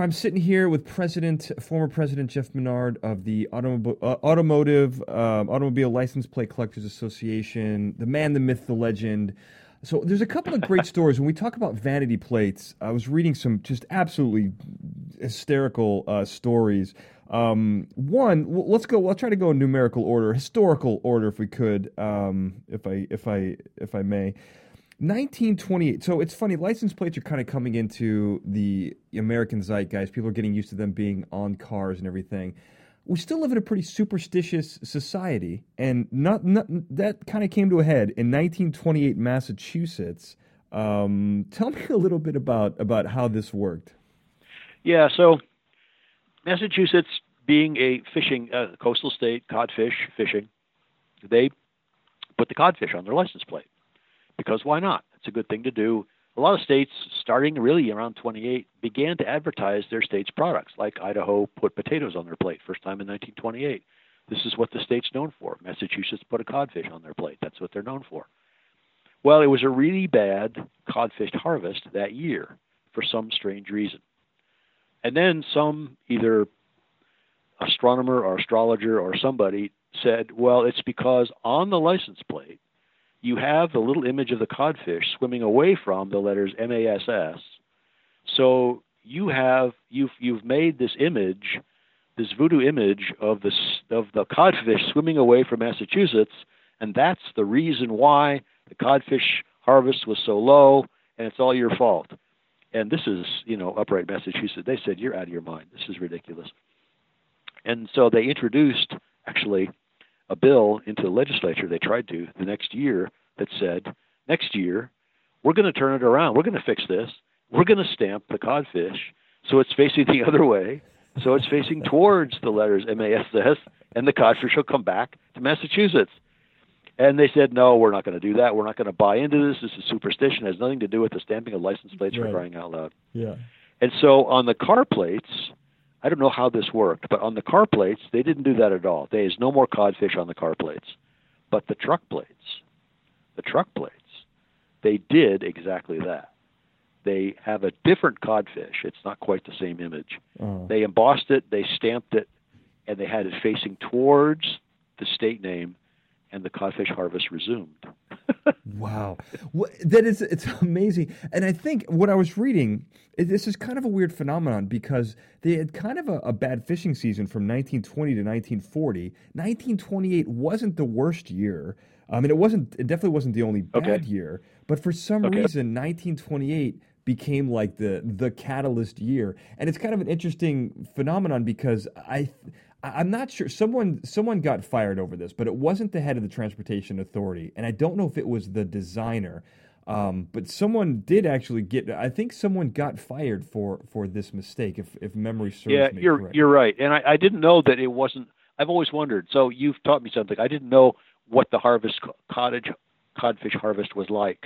I'm sitting here with President, former President Jeff Minard of the Automo- uh, Automotive um, Automobile License Plate Collectors Association, the man, the myth, the legend. So there's a couple of great stories when we talk about vanity plates. I was reading some just absolutely hysterical uh, stories. Um, one, let's go. I'll try to go in numerical order, historical order, if we could, um, if I if I if I may. 1928. So it's funny. License plates are kind of coming into the American zeitgeist. People are getting used to them being on cars and everything. We still live in a pretty superstitious society, and not, not that kind of came to a head in 1928 Massachusetts. Um, tell me a little bit about about how this worked. Yeah. So Massachusetts, being a fishing uh, coastal state, codfish fishing, they put the codfish on their license plate because why not? It's a good thing to do. A lot of states, starting really around 28, began to advertise their state's products. Like Idaho put potatoes on their plate, first time in 1928. This is what the state's known for. Massachusetts put a codfish on their plate. That's what they're known for. Well, it was a really bad codfish harvest that year for some strange reason. And then some, either astronomer or astrologer or somebody, said, well, it's because on the license plate, you have the little image of the codfish swimming away from the letters MASS. So you have you've you've made this image, this voodoo image of the of the codfish swimming away from Massachusetts, and that's the reason why the codfish harvest was so low, and it's all your fault. And this is, you know, upright Massachusetts. They said you're out of your mind. This is ridiculous. And so they introduced actually a bill into the legislature, they tried to, the next year, that said, next year, we're going to turn it around. We're going to fix this. We're going to stamp the codfish so it's facing the other way. So it's facing towards the letters MASS, and the codfish will come back to Massachusetts. And they said, no, we're not going to do that. We're not going to buy into this. This is superstition. It has nothing to do with the stamping of license plates right. for crying out loud. Yeah. And so on the car plates, I don't know how this worked, but on the car plates, they didn't do that at all. There's no more codfish on the car plates. But the truck plates, the truck plates, they did exactly that. They have a different codfish. It's not quite the same image. Uh-huh. They embossed it, they stamped it, and they had it facing towards the state name, and the codfish harvest resumed. wow, that is it's amazing. And I think what I was reading, this is kind of a weird phenomenon because they had kind of a, a bad fishing season from 1920 to 1940. 1928 wasn't the worst year. I mean, it wasn't. It definitely wasn't the only bad okay. year. But for some okay. reason, 1928 became like the the catalyst year, and it's kind of an interesting phenomenon because I I'm not sure. Someone someone got fired over this, but it wasn't the head of the transportation authority, and I don't know if it was the designer. Um, but someone did actually get. I think someone got fired for for this mistake, if if memory serves yeah, me. Yeah, you're correct. you're right, and I, I didn't know that it wasn't. I've always wondered. So you've taught me something. I didn't know what the harvest cottage codfish harvest was like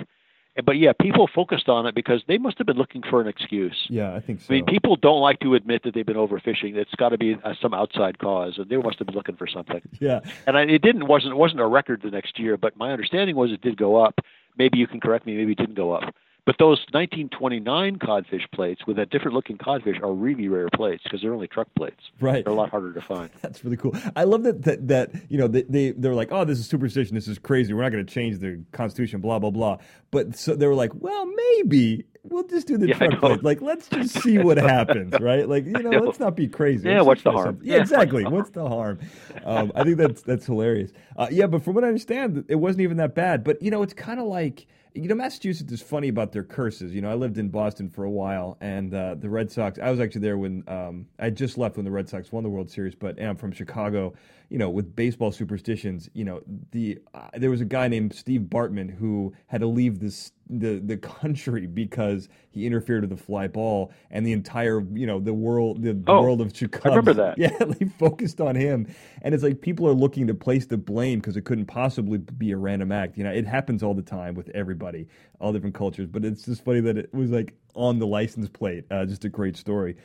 but yeah, people focused on it because they must have been looking for an excuse. Yeah, I think so. I mean, people don't like to admit that they've been overfishing. It's got to be uh, some outside cause, and they must have been looking for something. Yeah, and I, it didn't wasn't it wasn't a record the next year, but my understanding was it did go up. Maybe you can correct me. Maybe it didn't go up. But those 1929 codfish plates with that different looking codfish are really rare plates because they're only truck plates. Right. They're a lot harder to find. That's really cool. I love that that, that you know they, they they're like, oh, this is superstition. This is crazy. We're not going to change the Constitution. Blah blah blah. But so they were like, well, maybe we'll just do the yeah, truck plate. Like, let's just see what happens, right? Like, you know, let's not be crazy. Yeah, let's what's the harm? Yeah, exactly. What's the harm? Um, I think that's that's hilarious. Uh, yeah, but from what I understand, it wasn't even that bad. But you know, it's kind of like you know, Massachusetts is funny about their curses. You know, I lived in Boston for a while, and uh, the Red Sox. I was actually there when um, I just left when the Red Sox won the World Series, but I'm from Chicago. You know, with baseball superstitions, you know, the uh, there was a guy named Steve Bartman who had to leave this the the country because he interfered with the fly ball, and the entire you know the world the, the oh, world of Chicago. I remember that. Yeah, they focused on him, and it's like people are looking to place the blame because it couldn't possibly be a random act. You know, it happens all the time with everybody, all different cultures. But it's just funny that it was like on the license plate. Uh, just a great story.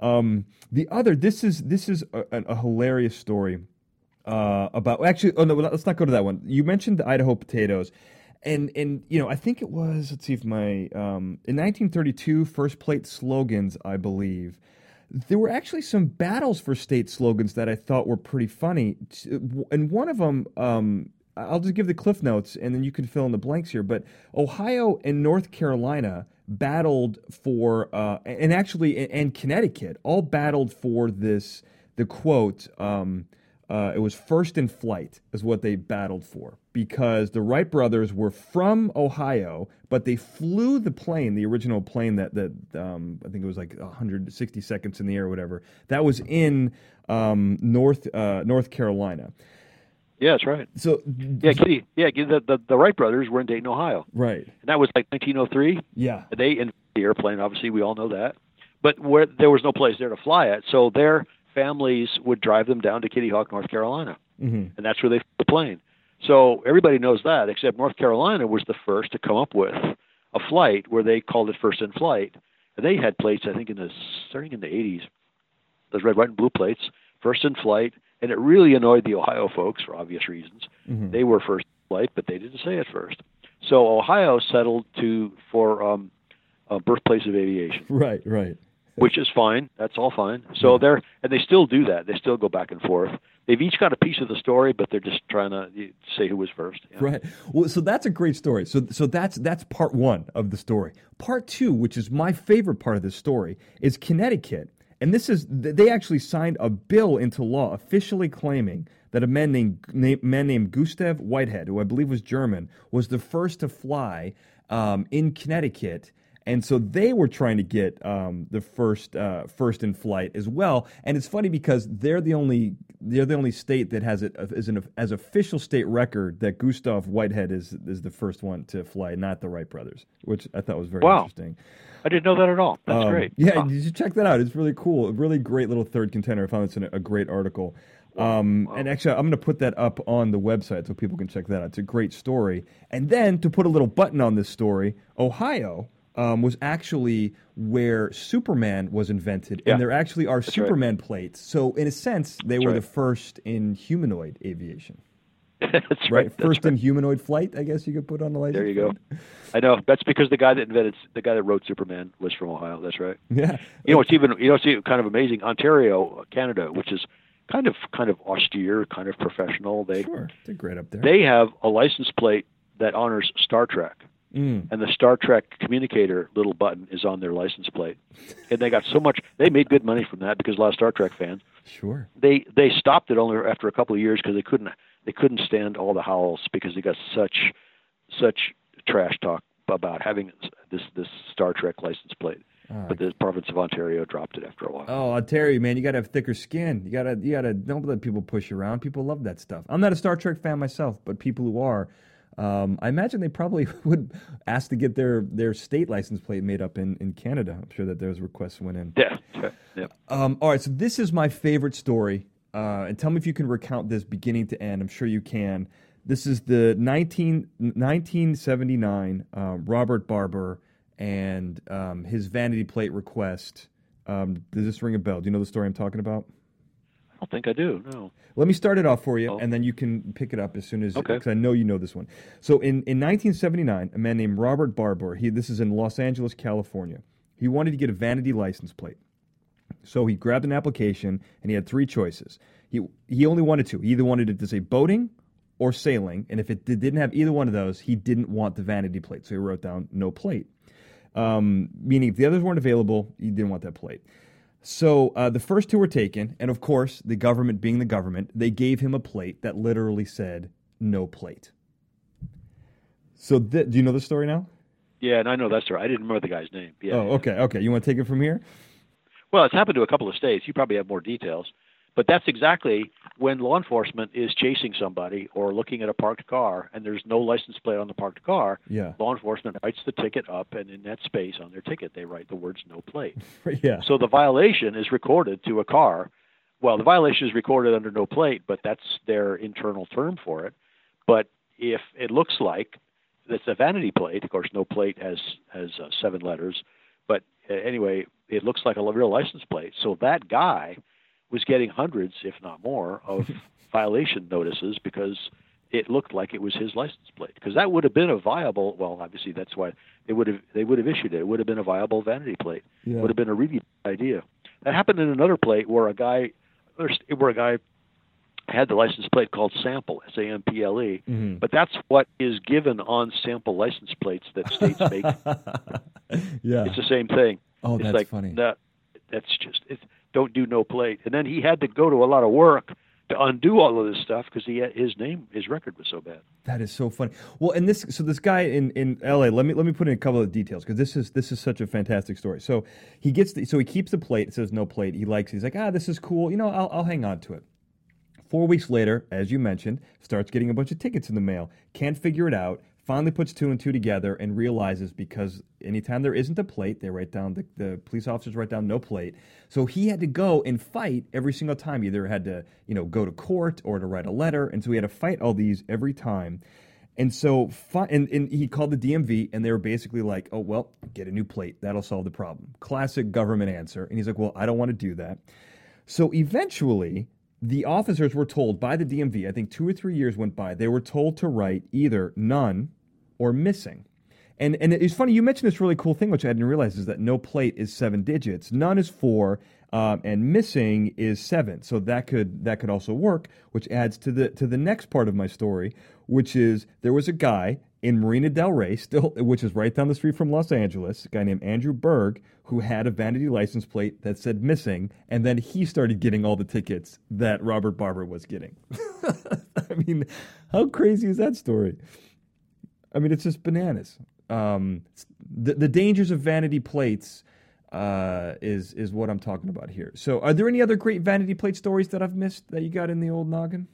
Um, the other, this is this is a, a hilarious story uh, about actually. Oh no, let's not go to that one. You mentioned the Idaho potatoes and and you know I think it was let's see if my um, in 1932 first plate slogans I believe there were actually some battles for state slogans that I thought were pretty funny, and one of them. Um, I'll just give the cliff notes, and then you can fill in the blanks here. But Ohio and North Carolina battled for, uh, and actually, and Connecticut all battled for this. The quote. Um, uh, it was first in flight, is what they battled for, because the Wright brothers were from Ohio, but they flew the plane, the original plane that that um, I think it was like 160 seconds in the air, or whatever. That was in um, North uh, North Carolina. Yeah, that's right. So yeah, Kitty, yeah, the, the the Wright brothers were in Dayton, Ohio, right, and that was like 1903. Yeah, they invented the airplane. Obviously, we all know that, but where there was no place there to fly it, so their families would drive them down to Kitty Hawk, North Carolina, mm-hmm. and that's where they flew the plane. So everybody knows that, except North Carolina was the first to come up with a flight where they called it first in flight. And they had plates, I think, in the starting in the 80s, those red, white, and blue plates, first in flight, and it really annoyed the Ohio folks for obvious reasons. Mm-hmm. They were first in flight, but they didn't say it first. So Ohio settled to for um, a birthplace of aviation. Right, right which is fine. That's all fine. So they're and they still do that. They still go back and forth. They've each got a piece of the story, but they're just trying to say who was first. Yeah. Right. Well, so that's a great story. So so that's that's part one of the story. Part two, which is my favorite part of the story, is Connecticut, and this is they actually signed a bill into law officially claiming that a man named man named Gustav Whitehead, who I believe was German, was the first to fly um, in Connecticut and so they were trying to get um, the first uh, first in flight as well. And it's funny because they're the only they're the only state that has it as an as official state record that Gustav Whitehead is is the first one to fly, not the Wright brothers, which I thought was very wow. interesting. I didn't know that at all. That's um, great. Yeah, wow. you should check that out. It's really cool. A really great little third contender. I found this in a, a great article. Um, wow. And actually, I'm going to put that up on the website so people can check that out. It's a great story. And then to put a little button on this story, Ohio um, was actually where Superman was invented, yeah. and there actually are That's Superman right. plates. So, in a sense, they That's were right. the first in humanoid aviation. That's right. right. First That's in humanoid flight, I guess you could put on the license. There you go. I know. That's because the guy that invented the guy that wrote Superman was from Ohio. That's right. Yeah. You know, it's even you know it's even kind of amazing. Ontario, Canada, which is kind of kind of austere, kind of professional. They sure, they're great up there. they have a license plate that honors Star Trek. Mm. and the Star Trek communicator little button is on their license plate. And they got so much they made good money from that because a lot of Star Trek fans. Sure. They they stopped it only after a couple of years because they couldn't they couldn't stand all the howls because they got such such trash talk about having this this Star Trek license plate. Ah, But the province of Ontario dropped it after a while. Oh, Ontario, man, you got to have thicker skin. You got to you got to don't let people push you around. People love that stuff. I'm not a Star Trek fan myself, but people who are, um, I imagine they probably would ask to get their, their state license plate made up in, in Canada. I'm sure that those requests went in. Yeah. yeah, yeah. Um, all right, so this is my favorite story. Uh, and tell me if you can recount this beginning to end. I'm sure you can. This is the 19, 1979 um, Robert Barber and um, his vanity plate request. Um, does this ring a bell? Do you know the story I'm talking about? I don't think I do. No. Let me start it off for you, Oh. and then you can pick it up as soon as Okay. because I know you know this one. So in, in 1979, a man named Robert Barber, he this is in Los Angeles, California. He wanted to get a vanity license plate. So he grabbed an application and he had three choices. He he only wanted two. He either wanted it to say boating or sailing, and if it did, didn't have either one of those, he didn't want the vanity plate. So he wrote down no plate. Um, meaning if the others weren't available, he didn't want that plate. So uh, the first two were taken, and of course, the government being the government, they gave him a plate that literally said "no plate." So th- do you know the story now? Yeah, and I know that's right. I didn't remember the guy's name. Yeah. oh, okay, okay. You want to take it from here? Well, it's happened to a couple of states. You probably have more details. But that's exactly when law enforcement is chasing somebody or looking at a parked car and there's no license plate on the parked car. Yeah, Law enforcement writes the ticket up, and in that space on their ticket, they write the words no plate. yeah. So the violation is recorded to a car. Well, the violation is recorded under no plate, but that's their internal term for it. But if it looks like it's a vanity plate, of course, no plate has has uh, seven letters. But uh, anyway, it looks like a real license plate. So that guy was getting hundreds, if not more, of violation notices because it looked like it was his license plate. Because that would have been a viable. Well, obviously that's why they would have they would have issued it. It would have been a viable vanity plate Yeah. would have been a really good idea. That happened in another plate where a guy, where a guy had the license plate called sample S A M P L E, Mhm. but that's what is given on sample license plates that states make. yeah. It's the same thing. Oh, it's that's like funny. that. That's just it's don't do no plate. And then he had to go to a lot of work to undo all of this stuff because he had, his name his record was so bad. That is so funny. Well, and this so this guy in, in L.A. Let me let me put in a couple of details because this is this is such a fantastic story. So he gets the, so he keeps the plate. It says no plate. He likes. He's like ah this is cool. You know I'll I'll hang on to it. Four weeks later, as you mentioned, starts getting a bunch of tickets in the mail. Can't figure it out. Finally puts two and two together and realizes because anytime there isn't a plate, they write down the, the police officers write down no plate. So he had to go and fight every single time. Either had to you know go to court or to write a letter, and so he had to fight all these every time. And so, fi- and, and he called the DMV, and they were basically like, "Oh well, get a new plate. That'll solve the problem." Classic government answer. And he's like, "Well, I don't want to do that." So eventually, the officers were told by the DMV, I think two or three years went by, they were told to write either none or missing. And, and it's funny, you mentioned this really cool thing, which I didn't realize, is that no plate is seven digits, none is four, um, and missing is seven. So that could that could also work, which adds to the to the next part of my story, which is there was a guy in Marina Del Rey, still, which is right down the street from Los Angeles, a guy named Andrew Berg, who had a vanity license plate that said missing, and then he started getting all the tickets that Robert Barber was getting. I mean, how crazy is that story? I mean, it's just bananas. Um, the, the dangers of vanity plates uh, is is what I'm talking about here. So, are there any other great vanity plate stories that I've missed that you got in the old noggin?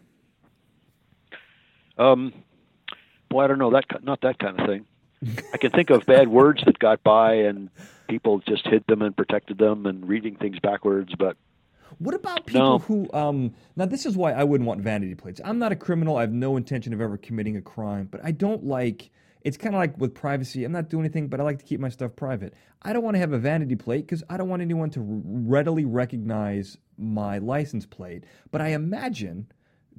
Um, boy, I don't know that not that kind of thing. I can think of bad words that got by and people just hid them and protected them and reading things backwards. But What about people No. who? Um, now, this is why I wouldn't want vanity plates. I'm not a criminal. I have no intention of ever committing a crime, but I don't like. It's kind of like with privacy. I'm not doing anything, but I like to keep my stuff private. I don't want to have a vanity plate because I don't want anyone to readily recognize my license plate. But I imagine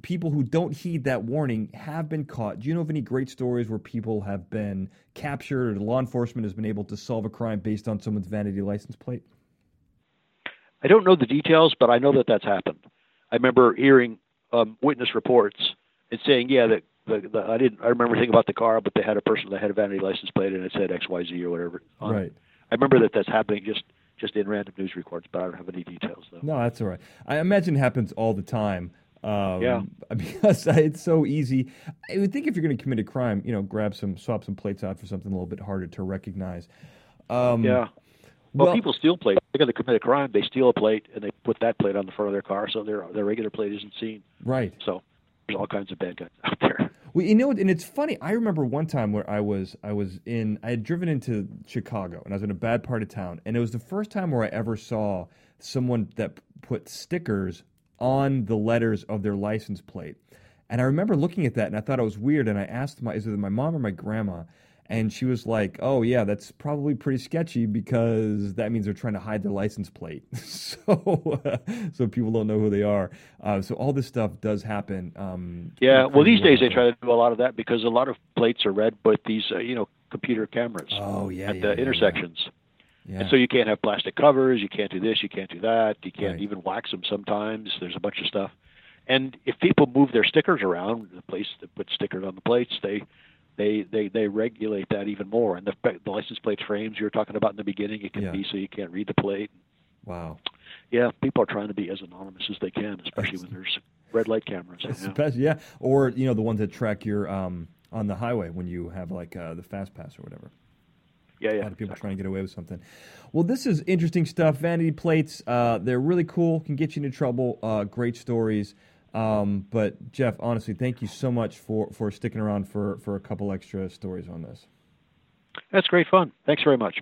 people who don't heed that warning have been caught. Do you know of any great stories where people have been captured or law enforcement has been able to solve a crime based on someone's vanity license plate? I don't know the details, but I know that that's happened. I remember hearing um, witness reports and saying, "Yeah, that the, the, I didn't. I remember thinking about the car, but they had a person that had a vanity license plate and it said X Y Z or whatever." on. Right. I remember that that's happening just just in random news reports, but I don't have any details though. No, that's all right. I imagine it happens all the time. Um, Yeah. Because it's so easy. I would think if you're going to commit a crime, you know, grab some, swap some plates out for something a little bit harder to recognize. Um, Yeah. Well, well- people steal plates. They're going to commit a crime. They steal a plate and they put that plate on the front of their car, so their their regular plate isn't seen. Right. So there's all kinds of bad guys out there. Well, you know, and it's funny. I remember one time where I was, I was in, I had driven into Chicago, and I was in a bad part of town, and it was the first time where I ever saw someone that put stickers on the letters of their license plate. And I remember looking at that, and I thought it was weird. And I asked my, is it my mom or my grandma? And she was like, "Oh yeah, that's probably pretty sketchy because that means they're trying to hide their license plate, so so people don't know who they are. Uh, so all this stuff does happen. Um, Yeah. Well, these days they try to do a lot of that because a lot of plates are read with these, uh, you know, computer cameras Oh yeah, at yeah, the yeah, yeah. intersections. Yeah. And so you can't have plastic covers, you can't do this, you can't do that, you can't Right. even wax them sometimes. There's a bunch of stuff. And if people move their stickers around, the place that put stickers on the plates, they they they they regulate that even more. And the the license plate frames you were talking about in the beginning, it can Yeah. be so you can't read the plate. wow. Yeah, people are trying to be as anonymous as they can, especially when there's red light cameras. Yeah. Yeah, or you know the ones that track your um, on the highway when you have like uh, the fast pass or whatever. Yeah, yeah. A lot of people trying to get away with something. Well, this is interesting stuff. Vanity plates, uh, they're really cool. Can get you into trouble. Uh, great stories. Um, but Jeff, honestly, thank you so much for, for sticking around for, for a couple extra stories on this. That's great fun. Thanks very much.